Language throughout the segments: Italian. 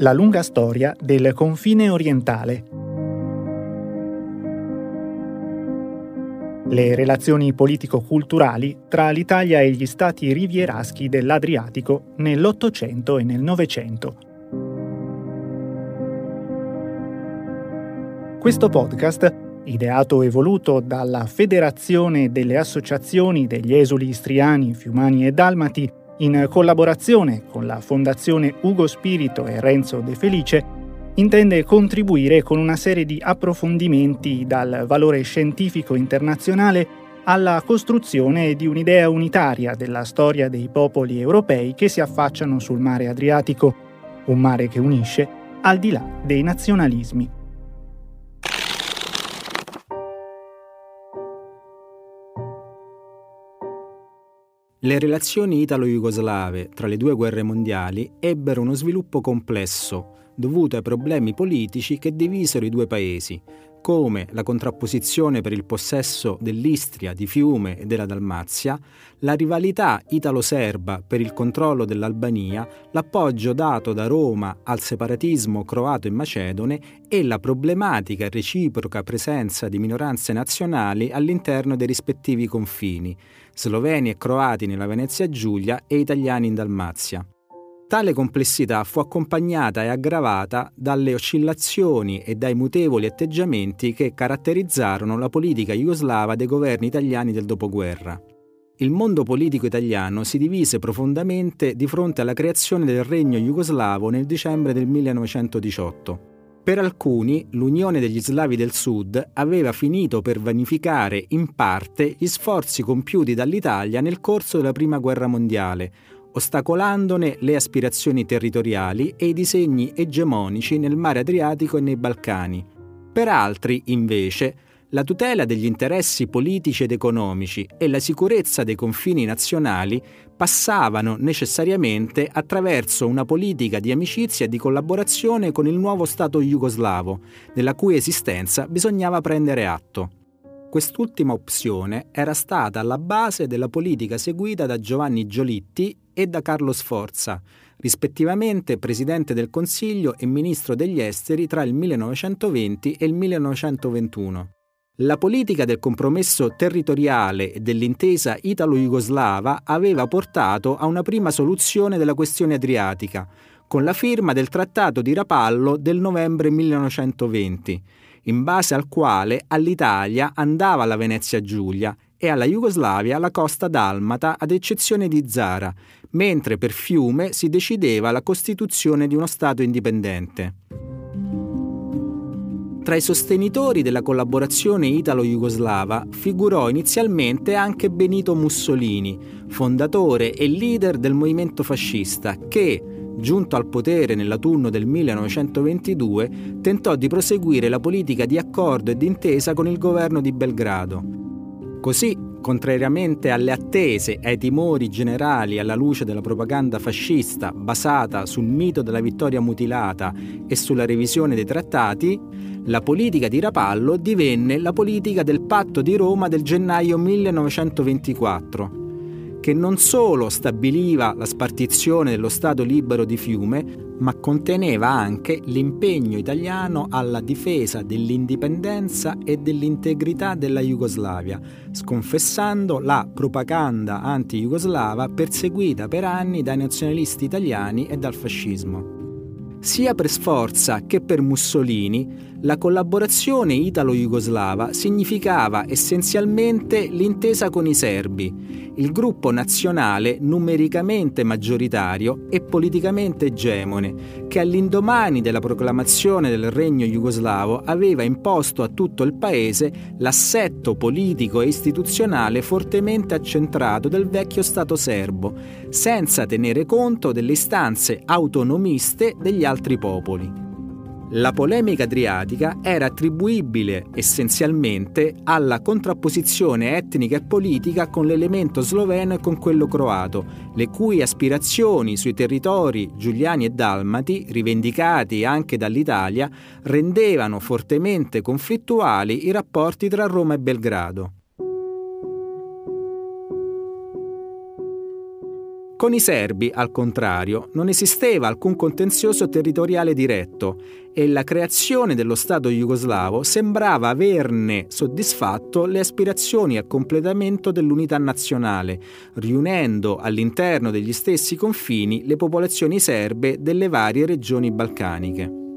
La lunga storia del confine orientale. Le relazioni politico-culturali tra l'Italia e gli stati rivieraschi dell'Adriatico nell'Ottocento e nel Novecento. Questo podcast, ideato e voluto dalla Federazione delle Associazioni degli Esuli Istriani, Fiumani e Dalmati, in collaborazione con la Fondazione Ugo Spirito e Renzo De Felice, intende contribuire con una serie di approfondimenti dal valore scientifico internazionale alla costruzione di un'idea unitaria della storia dei popoli europei che si affacciano sul mare Adriatico, un mare che unisce al di là dei nazionalismi. Le relazioni italo-jugoslave tra le due guerre mondiali ebbero uno sviluppo complesso, dovuto ai problemi politici che divisero i due paesi, come la contrapposizione per il possesso dell'Istria, di Fiume e della Dalmazia, la rivalità italo-serba per il controllo dell'Albania, l'appoggio dato da Roma al separatismo croato e macedone e la problematica reciproca presenza di minoranze nazionali all'interno dei rispettivi confini, sloveni e croati nella Venezia Giulia e italiani in Dalmazia. Tale complessità fu accompagnata e aggravata dalle oscillazioni e dai mutevoli atteggiamenti che caratterizzarono la politica jugoslava dei governi italiani del dopoguerra. Il mondo politico italiano si divise profondamente di fronte alla creazione del regno jugoslavo nel dicembre del 1918. Per alcuni l'Unione degli Slavi del Sud aveva finito per vanificare in parte gli sforzi compiuti dall'Italia nel corso della Prima Guerra Mondiale, ostacolandone le aspirazioni territoriali e i disegni egemonici nel mare Adriatico e nei Balcani. Per altri, invece, la tutela degli interessi politici ed economici e la sicurezza dei confini nazionali passavano necessariamente attraverso una politica di amicizia e di collaborazione con il nuovo Stato jugoslavo, della cui esistenza bisognava prendere atto. Quest'ultima opzione era stata alla base della politica seguita da Giovanni Giolitti e da Carlo Sforza, rispettivamente Presidente del Consiglio e Ministro degli Esteri tra il 1920 e il 1921. La politica del compromesso territoriale e dell'intesa italo-jugoslava aveva portato a una prima soluzione della questione adriatica, con la firma del Trattato di Rapallo del novembre 1920, in base al quale all'Italia andava la Venezia Giulia e alla Jugoslavia la costa dalmata ad eccezione di Zara, mentre per Fiume si decideva la costituzione di uno Stato indipendente. Tra i sostenitori della collaborazione italo-jugoslava figurò inizialmente anche Benito Mussolini, fondatore e leader del movimento fascista, che, giunto al potere nell'autunno del 1922, tentò di proseguire la politica di accordo e d'intesa con il governo di Belgrado. Così, contrariamente alle attese e ai timori generali alla luce della propaganda fascista basata sul mito della vittoria mutilata e sulla revisione dei trattati, la politica di Rapallo divenne la politica del patto di Roma del gennaio 1924 che non solo stabiliva la spartizione dello Stato libero di Fiume, ma conteneva anche l'impegno italiano alla difesa dell'indipendenza e dell'integrità della Jugoslavia, sconfessando la propaganda anti-jugoslava perseguita per anni dai nazionalisti italiani e dal fascismo. Sia per Sforza che per Mussolini, la collaborazione italo-jugoslava significava essenzialmente l'intesa con i serbi, il gruppo nazionale numericamente maggioritario e politicamente egemone, che all'indomani della proclamazione del regno jugoslavo aveva imposto a tutto il paese l'assetto politico e istituzionale fortemente accentrato del vecchio Stato serbo, senza tenere conto delle istanze autonomiste degli altri popoli. La polemica adriatica era attribuibile essenzialmente alla contrapposizione etnica e politica con l'elemento sloveno e con quello croato, le cui aspirazioni sui territori giuliani e dalmati, rivendicati anche dall'Italia, rendevano fortemente conflittuali i rapporti tra Roma e Belgrado. Con i serbi, al contrario, non esisteva alcun contenzioso territoriale diretto e la creazione dello Stato jugoslavo sembrava averne soddisfatto le aspirazioni al completamento dell'unità nazionale, riunendo all'interno degli stessi confini le popolazioni serbe delle varie regioni balcaniche.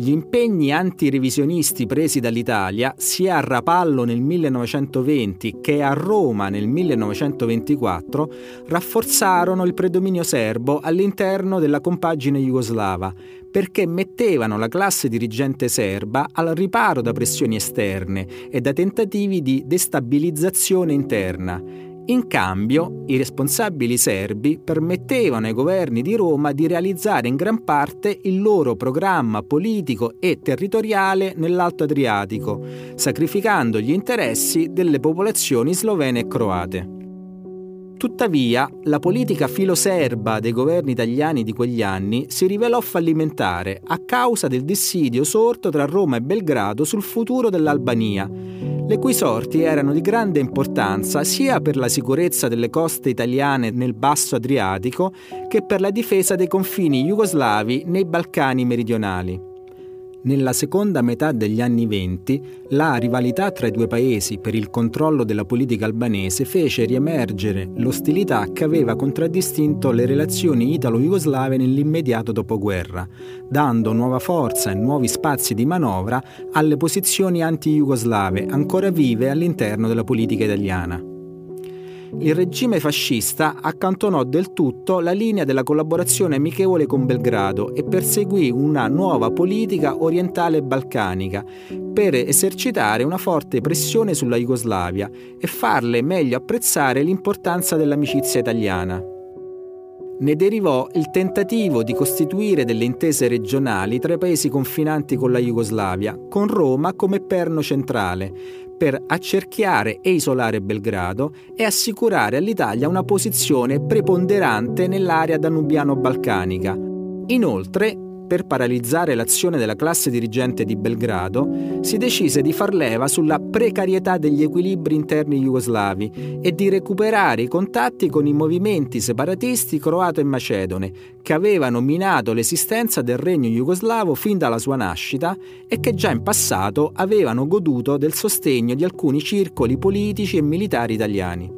Gli impegni antirevisionisti presi dall'Italia, sia a Rapallo nel 1920 che a Roma nel 1924, rafforzarono il predominio serbo all'interno della compagine jugoslava, perché mettevano la classe dirigente serba al riparo da pressioni esterne e da tentativi di destabilizzazione interna in cambio, i responsabili serbi permettevano ai governi di Roma di realizzare in gran parte il loro programma politico e territoriale nell'Alto Adriatico, sacrificando gli interessi delle popolazioni slovene e croate. Tuttavia, la politica filoserba dei governi italiani di quegli anni si rivelò fallimentare a causa del dissidio sorto tra Roma e Belgrado sul futuro dell'Albania, le cui sorti erano di grande importanza sia per la sicurezza delle coste italiane nel basso Adriatico che per la difesa dei confini jugoslavi nei Balcani meridionali. Nella seconda metà degli anni venti, la rivalità tra i due paesi per il controllo della politica albanese fece riemergere l'ostilità che aveva contraddistinto le relazioni italo-jugoslave nell'immediato dopoguerra, dando nuova forza e nuovi spazi di manovra alle posizioni anti-jugoslave ancora vive all'interno della politica italiana il regime fascista accantonò del tutto la linea della collaborazione amichevole con Belgrado e perseguì una nuova politica orientale balcanica per esercitare una forte pressione sulla Jugoslavia e farle meglio apprezzare l'importanza dell'amicizia italiana. Ne derivò il tentativo di costituire delle intese regionali tra i paesi confinanti con la Jugoslavia, con Roma come perno centrale, per accerchiare e isolare Belgrado e assicurare all'Italia una posizione preponderante nell'area danubiano-balcanica. Inoltre, per paralizzare l'azione della classe dirigente di Belgrado, si decise di far leva sulla precarietà degli equilibri interni jugoslavi e di recuperare i contatti con i movimenti separatisti croato e macedone, che avevano minato l'esistenza del regno jugoslavo fin dalla sua nascita e che già in passato avevano goduto del sostegno di alcuni circoli politici e militari italiani.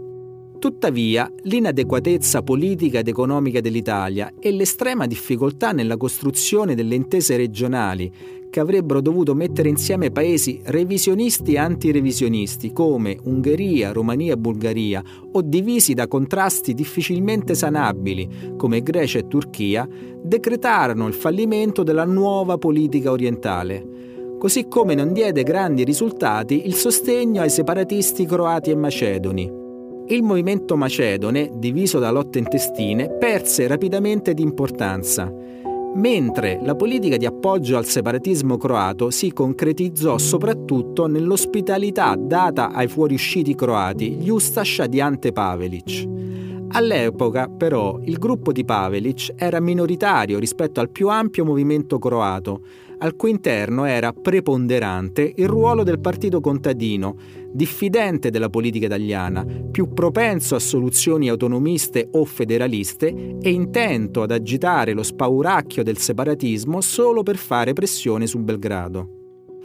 Tuttavia, l'inadeguatezza politica ed economica dell'Italia e l'estrema difficoltà nella costruzione delle intese regionali che avrebbero dovuto mettere insieme paesi revisionisti e antirevisionisti come Ungheria, Romania e Bulgaria o divisi da contrasti difficilmente sanabili come Grecia e Turchia, decretarono il fallimento della nuova politica orientale così come non diede grandi risultati il sostegno ai separatisti croati e macedoni. Il movimento macedone, diviso da lotte intestine, perse rapidamente di importanza, mentre la politica di appoggio al separatismo croato si concretizzò soprattutto nell'ospitalità data ai fuoriusciti croati, gli Ustaša di Ante Pavelic. All'epoca, però, il gruppo di Pavelic era minoritario rispetto al più ampio movimento croato, al cui interno era preponderante il ruolo del partito contadino, diffidente della politica italiana, più propenso a soluzioni autonomiste o federaliste e intento ad agitare lo spauracchio del separatismo solo per fare pressione su Belgrado.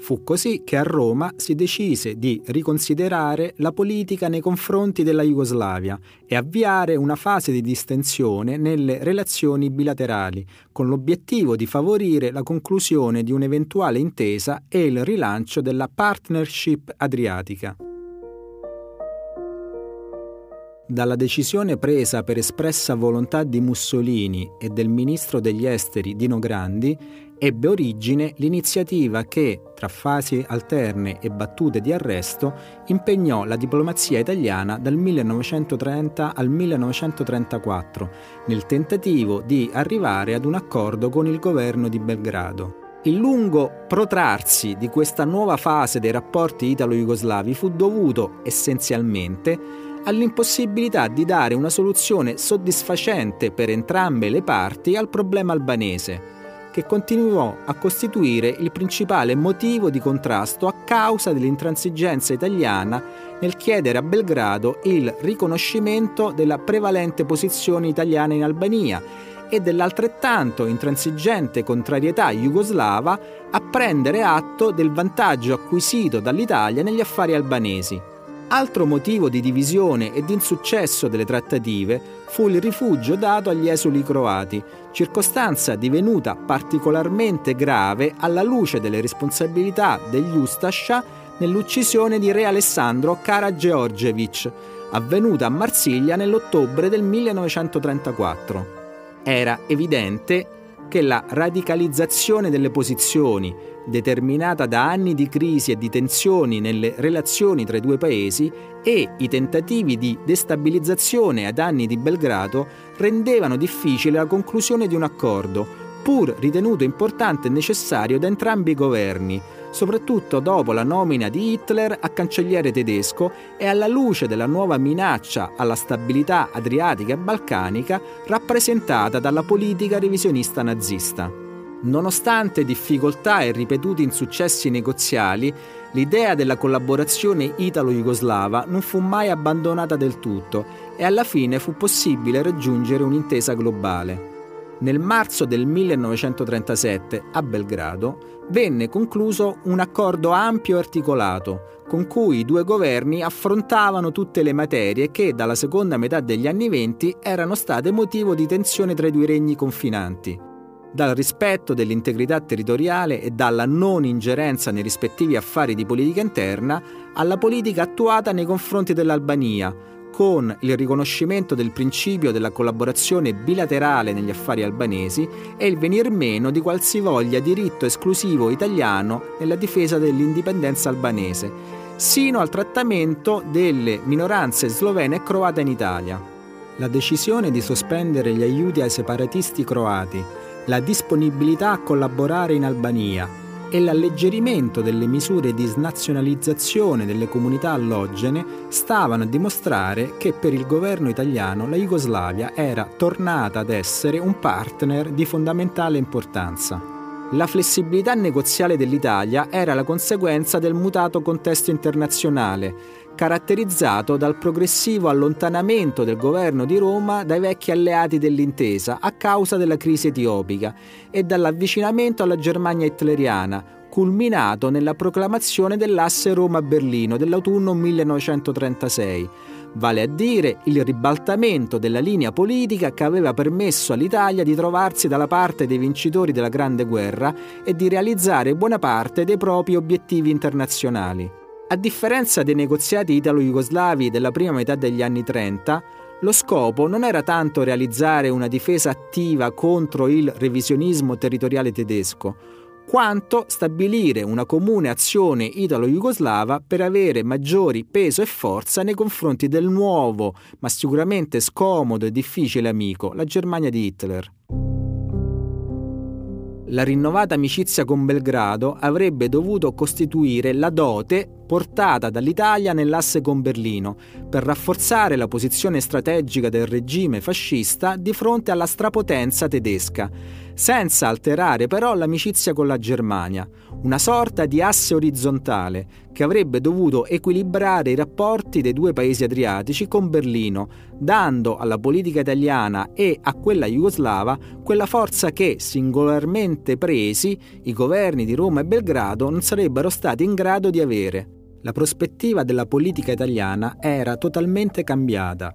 Fu così che a Roma si decise di riconsiderare la politica nei confronti della Jugoslavia e avviare una fase di distensione nelle relazioni bilaterali, con l'obiettivo di favorire la conclusione di un'eventuale intesa e il rilancio della partnership adriatica. Dalla decisione presa per espressa volontà di Mussolini e del ministro degli esteri Dino Grandi ebbe origine l'iniziativa che, tra fasi alterne e battute di arresto, impegnò la diplomazia italiana dal 1930 al 1934 nel tentativo di arrivare ad un accordo con il governo di Belgrado. Il lungo protrarsi di questa nuova fase dei rapporti italo-jugoslavi fu dovuto essenzialmente all'impossibilità di dare una soluzione soddisfacente per entrambe le parti al problema albanese che continuò a costituire il principale motivo di contrasto a causa dell'intransigenza italiana nel chiedere a Belgrado il riconoscimento della prevalente posizione italiana in Albania e dell'altrettanto intransigente contrarietà jugoslava a prendere atto del vantaggio acquisito dall'Italia negli affari albanesi. Altro motivo di divisione e di insuccesso delle trattative fu il rifugio dato agli esuli croati, circostanza divenuta particolarmente grave alla luce delle responsabilità degli Ustascia nell'uccisione di re Alessandro Karageorgievich, avvenuta a Marsiglia nell'ottobre del 1934. Era evidente che la radicalizzazione delle posizioni, determinata da anni di crisi e di tensioni nelle relazioni tra i due paesi, e i tentativi di destabilizzazione ad anni di Belgrado rendevano difficile la conclusione di un accordo, pur ritenuto importante e necessario da entrambi i governi, soprattutto dopo la nomina di Hitler a cancelliere tedesco e alla luce della nuova minaccia alla stabilità adriatica e balcanica rappresentata dalla politica revisionista nazista. Nonostante difficoltà e ripetuti insuccessi negoziali, l'idea della collaborazione italo-jugoslava non fu mai abbandonata del tutto e alla fine fu possibile raggiungere un'intesa globale. Nel marzo del 1937 a Belgrado venne concluso un accordo ampio e articolato, con cui i due governi affrontavano tutte le materie che dalla seconda metà degli anni venti erano state motivo di tensione tra i due regni confinanti. Dal rispetto dell'integrità territoriale e dalla non ingerenza nei rispettivi affari di politica interna alla politica attuata nei confronti dell'Albania, con il riconoscimento del principio della collaborazione bilaterale negli affari albanesi e il venir meno di qualsivoglia diritto esclusivo italiano nella difesa dell'indipendenza albanese, sino al trattamento delle minoranze slovene e croate in Italia. La decisione di sospendere gli aiuti ai separatisti croati, la disponibilità a collaborare in Albania e l'alleggerimento delle misure di snazionalizzazione delle comunità allogene stavano a dimostrare che per il governo italiano la Jugoslavia era tornata ad essere un partner di fondamentale importanza. La flessibilità negoziale dell'Italia era la conseguenza del mutato contesto internazionale, caratterizzato dal progressivo allontanamento del governo di Roma dai vecchi alleati dell'intesa a causa della crisi etiopica e dall'avvicinamento alla Germania hitleriana, culminato nella proclamazione dell'asse Roma-Berlino dell'autunno 1936, vale a dire il ribaltamento della linea politica che aveva permesso all'Italia di trovarsi dalla parte dei vincitori della Grande Guerra e di realizzare buona parte dei propri obiettivi internazionali. A differenza dei negoziati italo-jugoslavi della prima metà degli anni 30, lo scopo non era tanto realizzare una difesa attiva contro il revisionismo territoriale tedesco, quanto stabilire una comune azione italo-jugoslava per avere maggiori peso e forza nei confronti del nuovo, ma sicuramente scomodo e difficile amico, la Germania di Hitler. La rinnovata amicizia con Belgrado avrebbe dovuto costituire la dote portata dall'Italia nell'asse con Berlino per rafforzare la posizione strategica del regime fascista di fronte alla strapotenza tedesca, senza alterare però l'amicizia con la Germania, una sorta di asse orizzontale che avrebbe dovuto equilibrare i rapporti dei due paesi adriatici con Berlino, dando alla politica italiana e a quella jugoslava quella forza che, singolarmente presi, i governi di Roma e Belgrado non sarebbero stati in grado di avere. La prospettiva della politica italiana era totalmente cambiata.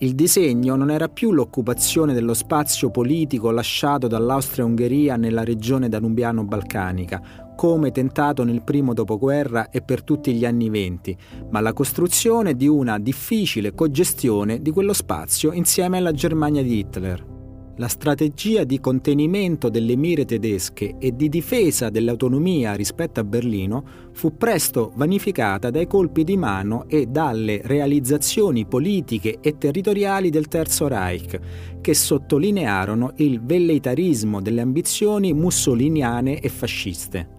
Il disegno non era più l'occupazione dello spazio politico lasciato dall'Austria-Ungheria nella regione danubiano-balcanica, come tentato nel primo dopoguerra e per tutti gli anni venti, ma la costruzione di una difficile cogestione di quello spazio insieme alla Germania di Hitler. La strategia di contenimento delle mire tedesche e di difesa dell'autonomia rispetto a Berlino fu presto vanificata dai colpi di mano e dalle realizzazioni politiche e territoriali del Terzo Reich, che sottolinearono il velleitarismo delle ambizioni mussoliniane e fasciste.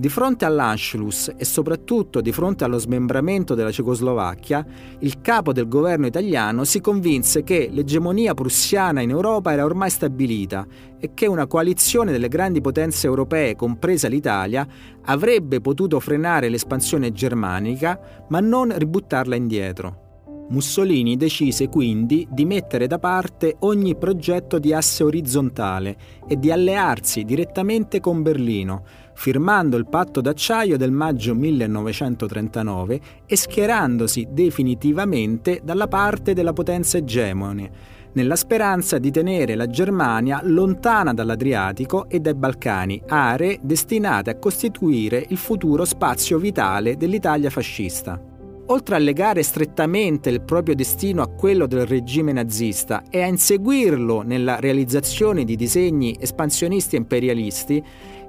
Di fronte all'Anschluss e soprattutto di fronte allo smembramento della Cecoslovacchia, il capo del governo italiano si convinse che l'egemonia prussiana in Europa era ormai stabilita e che una coalizione delle grandi potenze europee, compresa l'Italia, avrebbe potuto frenare l'espansione germanica ma non ributtarla indietro. Mussolini decise quindi di mettere da parte ogni progetto di asse orizzontale e di allearsi direttamente con Berlino, firmando il patto d'acciaio del maggio 1939 e schierandosi definitivamente dalla parte della potenza egemone, nella speranza di tenere la Germania lontana dall'Adriatico e dai Balcani, aree destinate a costituire il futuro spazio vitale dell'Italia fascista. Oltre a legare strettamente il proprio destino a quello del regime nazista e a inseguirlo nella realizzazione di disegni espansionisti e imperialisti,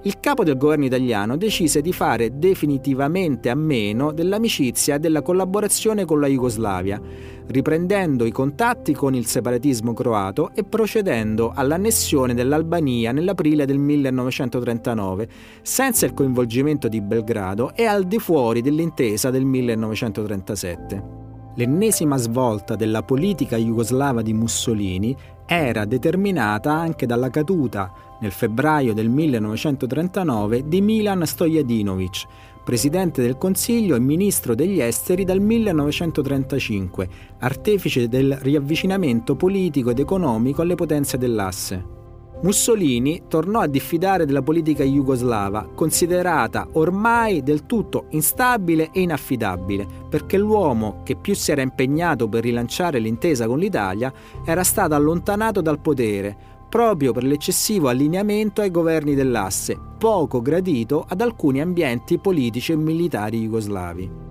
il capo del governo italiano decise di fare definitivamente a meno dell'amicizia e della collaborazione con la Jugoslavia, riprendendo i contatti con il separatismo croato e procedendo all'annessione dell'Albania nell'aprile del 1939, senza il coinvolgimento di Belgrado e al di fuori dell'intesa del 1937. L'ennesima svolta della politica jugoslava di Mussolini era determinata anche dalla caduta, nel febbraio del 1939, di Milan Stojadinovic, presidente del Consiglio e ministro degli esteri dal 1935, artefice del riavvicinamento politico ed economico alle potenze dell'asse. Mussolini tornò a diffidare della politica jugoslava, considerata ormai del tutto instabile e inaffidabile, perché l'uomo che più si era impegnato per rilanciare l'intesa con l'Italia era stato allontanato dal potere, proprio per l'eccessivo allineamento ai governi dell'asse, poco gradito ad alcuni ambienti politici e militari jugoslavi.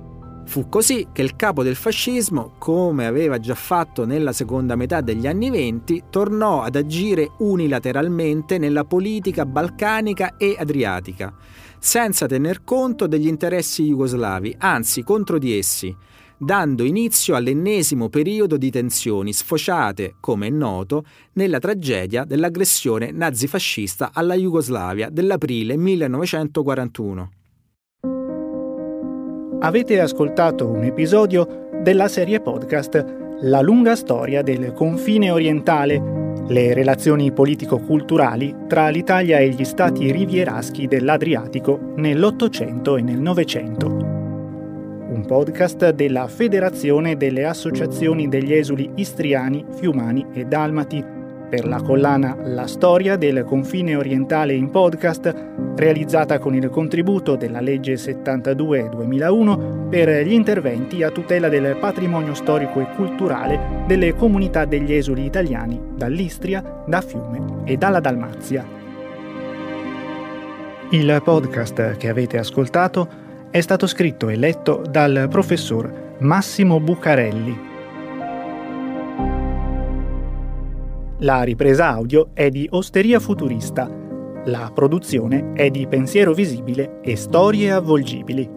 Fu così che il capo del fascismo, come aveva già fatto nella seconda metà degli anni venti, tornò ad agire unilateralmente nella politica balcanica e adriatica, senza tener conto degli interessi jugoslavi, anzi contro di essi, dando inizio all'ennesimo periodo di tensioni sfociate, come è noto, nella tragedia dell'aggressione nazifascista alla Jugoslavia dell'aprile 1941. Avete ascoltato un episodio della serie podcast La lunga storia del confine orientale, le relazioni politico-culturali tra l'Italia e gli stati rivieraschi dell'Adriatico nell'Ottocento e nel Novecento. Un podcast della Federazione delle Associazioni degli Esuli Istriani, Fiumani e Dalmati, per la collana La storia del confine orientale in podcast, realizzata con il contributo della legge 72-2001 per gli interventi a tutela del patrimonio storico e culturale delle comunità degli esuli italiani dall'Istria, da Fiume e dalla Dalmazia. Il podcast che avete ascoltato è stato scritto e letto dal professor Massimo Bucarelli. La ripresa audio è di Osteria Futurista. La produzione è di Pensiero Visibile e Storie Avvolgibili.